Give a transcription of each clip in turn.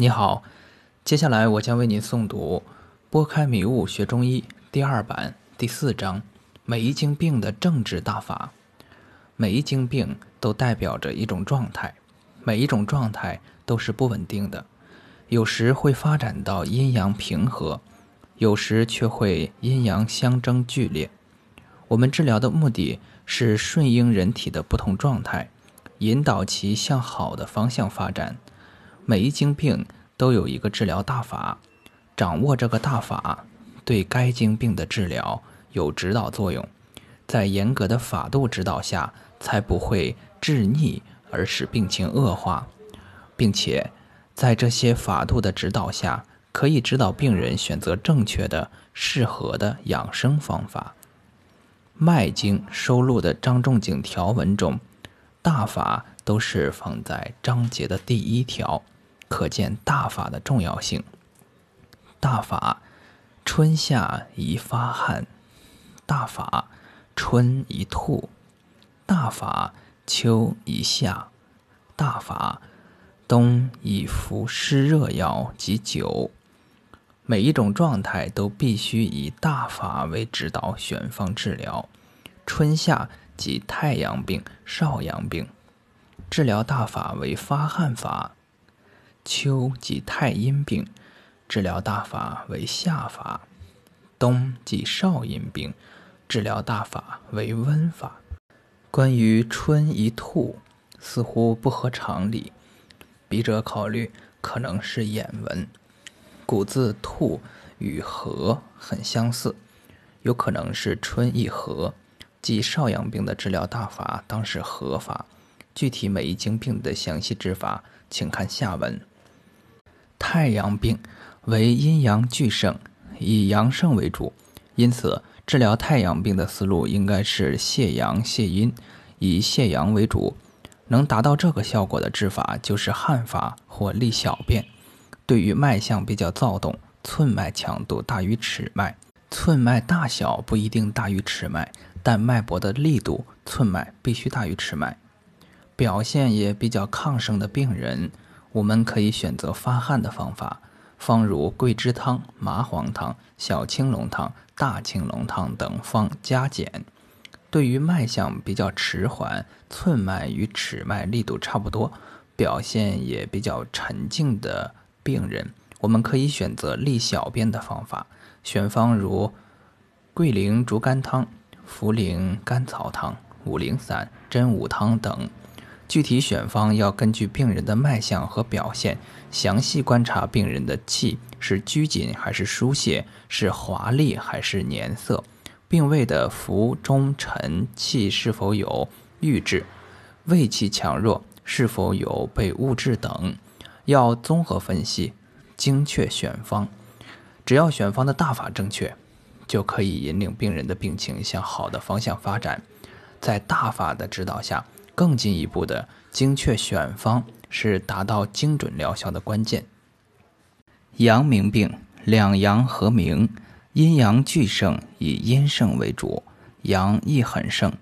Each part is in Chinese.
你好，接下来我将为您诵读《拨开迷雾学中医》第二版第四章：每一经病的政治大法。每一经病都代表着一种状态，每一种状态都是不稳定的，有时会发展到阴阳平和，有时却会阴阳相争剧烈。我们治疗的目的是顺应人体的不同状态，引导其向好的方向发展。每一经病都有一个治疗大法，掌握这个大法，对该经病的治疗有指导作用。在严格的法度指导下，才不会治逆而使病情恶化，并且在这些法度的指导下，可以指导病人选择正确的、适合的养生方法。《脉经》收录的张仲景条文中，大法都是放在章节的第一条。可见大法的重要性。大法，春夏宜发汗；大法，春宜吐；大法，秋宜下；大法，冬宜服湿热药及酒。每一种状态都必须以大法为指导选方治疗。春夏即太阳病、少阳病，治疗大法为发汗法。秋即太阴病，治疗大法为下法；冬即少阴病，治疗大法为温法。关于春一吐，似乎不合常理，笔者考虑可能是眼文。古字吐与和很相似，有可能是春一和，即少阳病的治疗大法当是和法。具体每一经病的详细治法，请看下文。太阳病为阴阳俱盛，以阳盛为主，因此治疗太阳病的思路应该是泻阳泻阴，以泻阳为主。能达到这个效果的治法就是汗法或利小便。对于脉象比较躁动，寸脉强度大于尺脉，寸脉大小不一定大于尺脉，但脉搏的力度寸脉必须大于尺脉，表现也比较亢盛的病人。我们可以选择发汗的方法，方如桂枝汤、麻黄汤、小青龙汤、大青龙汤等方加减。对于脉象比较迟缓、寸脉与尺脉力度差不多、表现也比较沉静的病人，我们可以选择利小便的方法，选方如桂苓竹甘汤、茯苓甘草汤、五苓散、真武汤等。具体选方要根据病人的脉象和表现，详细观察病人的气是拘谨还是疏泄，是华丽还是黏涩，病位的浮中沉气是否有郁滞，胃气强弱是否有被误滞等，要综合分析，精确选方。只要选方的大法正确，就可以引领病人的病情向好的方向发展。在大法的指导下。更进一步的精确选方是达到精准疗效的关键。阳明病两阳合明，阴阳俱盛，以阴盛为主，阳亦很盛，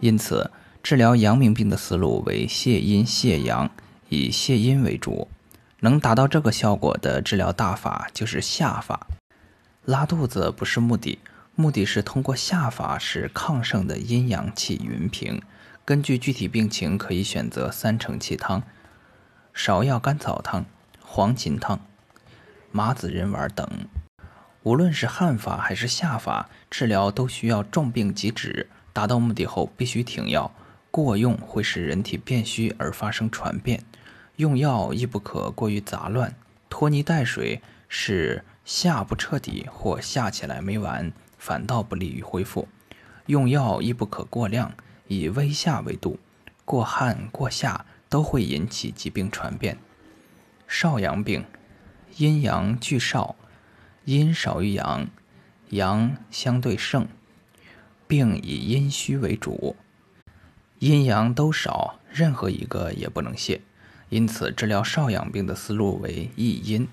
因此治疗阳明病的思路为泻阴泻阳，以泻阴为主。能达到这个效果的治疗大法就是下法。拉肚子不是目的，目的是通过下法使亢盛的阴阳气匀平。根据具体病情，可以选择三承气汤、芍药甘草汤、黄芩汤、麻子仁丸等。无论是汗法还是下法，治疗都需要重病即止，达到目的后必须停药。过用会使人体变虚而发生传变，用药亦不可过于杂乱，拖泥带水使下不彻底或下起来没完，反倒不利于恢复。用药亦不可过量。以微下为度，过汗过下都会引起疾病传变。少阳病，阴阳俱少，阴少于阳，阳相对盛，病以阴虚为主。阴阳都少，任何一个也不能泻，因此治疗少阳病的思路为益阴。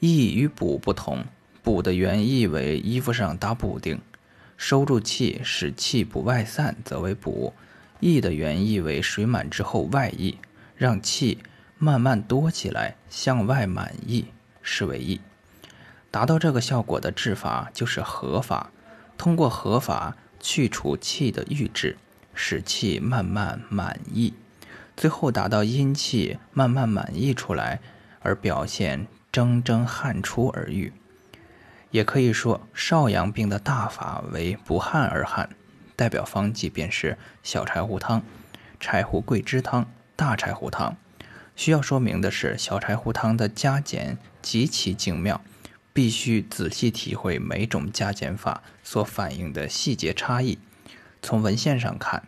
益与补不同，补的原意为衣服上打补丁。收住气，使气不外散，则为补；益的原意为水满之后外溢，让气慢慢多起来，向外满溢，是为溢。达到这个效果的治法就是合法，通过合法去除气的郁滞，使气慢慢满溢，最后达到阴气慢慢满溢出来，而表现蒸蒸汗出而愈。也可以说，少阳病的大法为不汗而汗，代表方剂便是小柴胡汤、柴胡桂枝汤、大柴胡汤。需要说明的是，小柴胡汤的加减极其精妙，必须仔细体会每种加减法所反映的细节差异。从文献上看，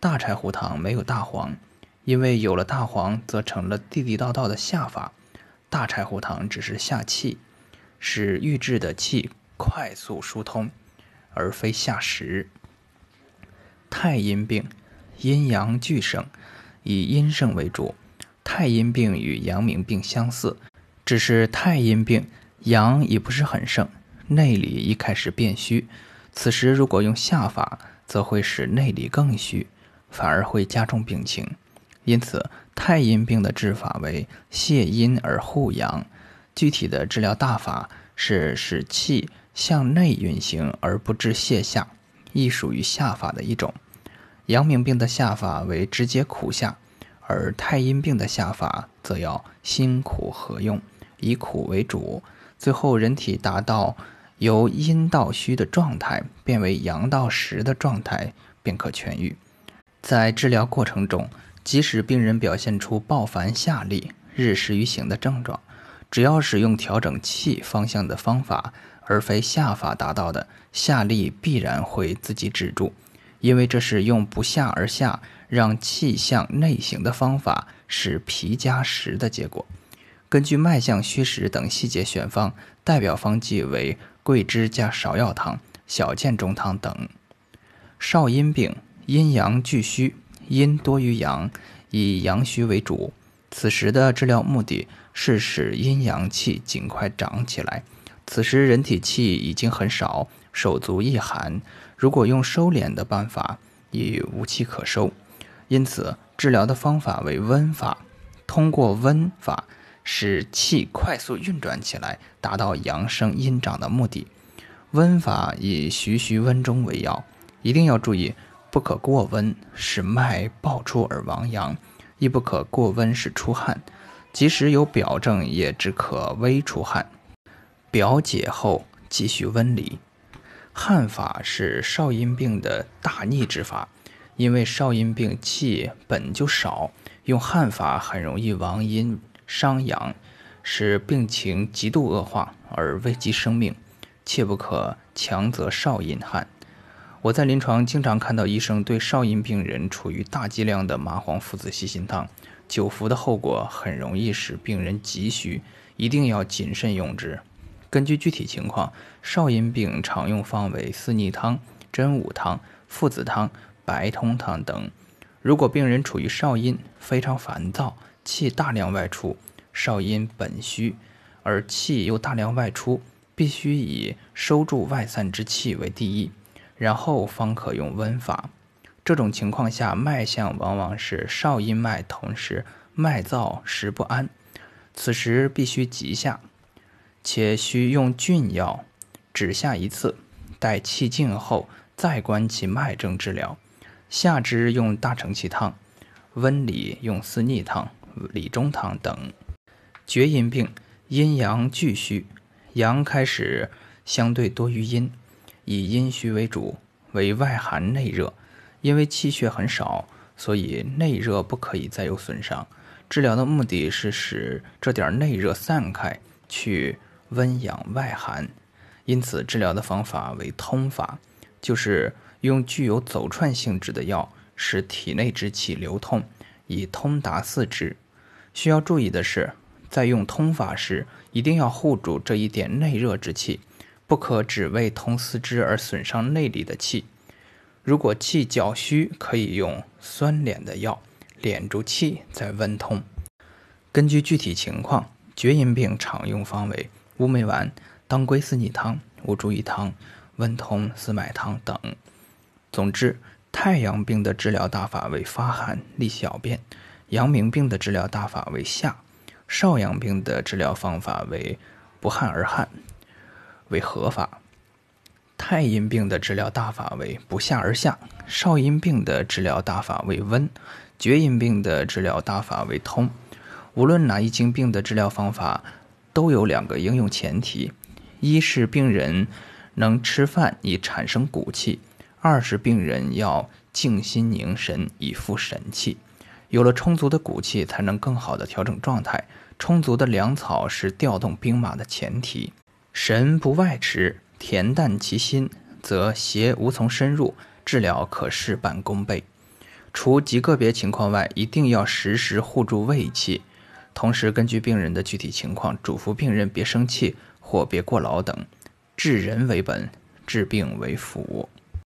大柴胡汤没有大黄，因为有了大黄，则成了地地道道的下法。大柴胡汤只是下气。使郁滞的气快速疏通，而非下实。太阴病，阴阳俱盛，以阴盛为主。太阴病与阳明病相似，只是太阴病阳已不是很盛，内里一开始变虚。此时如果用下法，则会使内里更虚，反而会加重病情。因此，太阴病的治法为泻阴而护阳。具体的治疗大法是使气向内运行而不致泻下，亦属于下法的一种。阳明病的下法为直接苦下，而太阴病的下法则要辛苦合用，以苦为主，最后人体达到由阴到虚的状态变为阳到实的状态，便可痊愈。在治疗过程中，即使病人表现出暴烦下利、日食于行的症状，只要使用调整气方向的方法，而非下法达到的，下力必然会自己止住，因为这是用不下而下，让气向内行的方法，使脾加实的结果。根据脉象、虚实等细节选方，代表方剂为桂枝加芍药汤、小建中汤等。少阴病，阴阳俱虚，阴多于阳，以阳虚为主。此时的治疗目的。是使阴阳气尽快长起来。此时人体气已经很少，手足易寒。如果用收敛的办法，已无气可收。因此，治疗的方法为温法，通过温法使气快速运转起来，达到阳生阴长的目的。温法以徐徐温中为要，一定要注意，不可过温，使脉爆出而亡阳；亦不可过温，使出汗。即使有表症，也只可微出汗，表解后继续温里。汗法是少阴病的大逆之法，因为少阴病气本就少，用汗法很容易亡阴伤阳，使病情极度恶化而危及生命，切不可强则少阴汗。我在临床经常看到医生对少阴病人处于大剂量的麻黄附子细辛汤。久服的后果很容易使病人急需，一定要谨慎用之。根据具体情况，少阴病常用方为四逆汤、真武汤、附子汤、白通汤等。如果病人处于少阴，非常烦躁，气大量外出，少阴本虚，而气又大量外出，必须以收住外散之气为第一，然后方可用温法。这种情况下，脉象往往是少阴脉，同时脉燥时不安，此时必须急下，且需用峻药，只下一次，待气静后再观其脉症治疗。下肢用大承气汤，温里用四逆汤、理中汤等。厥阴病，阴阳俱虚，阳开始相对多于阴，以阴虚为主，为外寒内热。因为气血很少，所以内热不可以再有损伤。治疗的目的是使这点内热散开，去温养外寒。因此，治疗的方法为通法，就是用具有走串性质的药，使体内之气流通，以通达四肢。需要注意的是，在用通法时，一定要护住这一点内热之气，不可只为通四肢而损伤内里的气。如果气较虚，可以用酸敛的药敛住气，再温通。根据具体情况，厥阴病常用方为乌梅丸、当归四逆汤、乌猪益汤、温通四脉汤等。总之，太阳病的治疗大法为发汗、利小便，阳明病的治疗大法为下，少阳病的治疗方法为不汗而汗，为合法。太阴病的治疗大法为不下而下，少阴病的治疗大法为温，厥阴病的治疗大法为通。无论哪一经病的治疗方法，都有两个应用前提：一是病人能吃饭以产生骨气；二是病人要静心凝神以复神气。有了充足的骨气，才能更好的调整状态。充足的粮草是调动兵马的前提。神不外驰，恬淡其心，则邪无从深入，治疗可事半功倍。除极个别情况外，一定要时时护住胃气，同时根据病人的具体情况，嘱咐病人别生气或别过劳等。治人为本，治病为辅。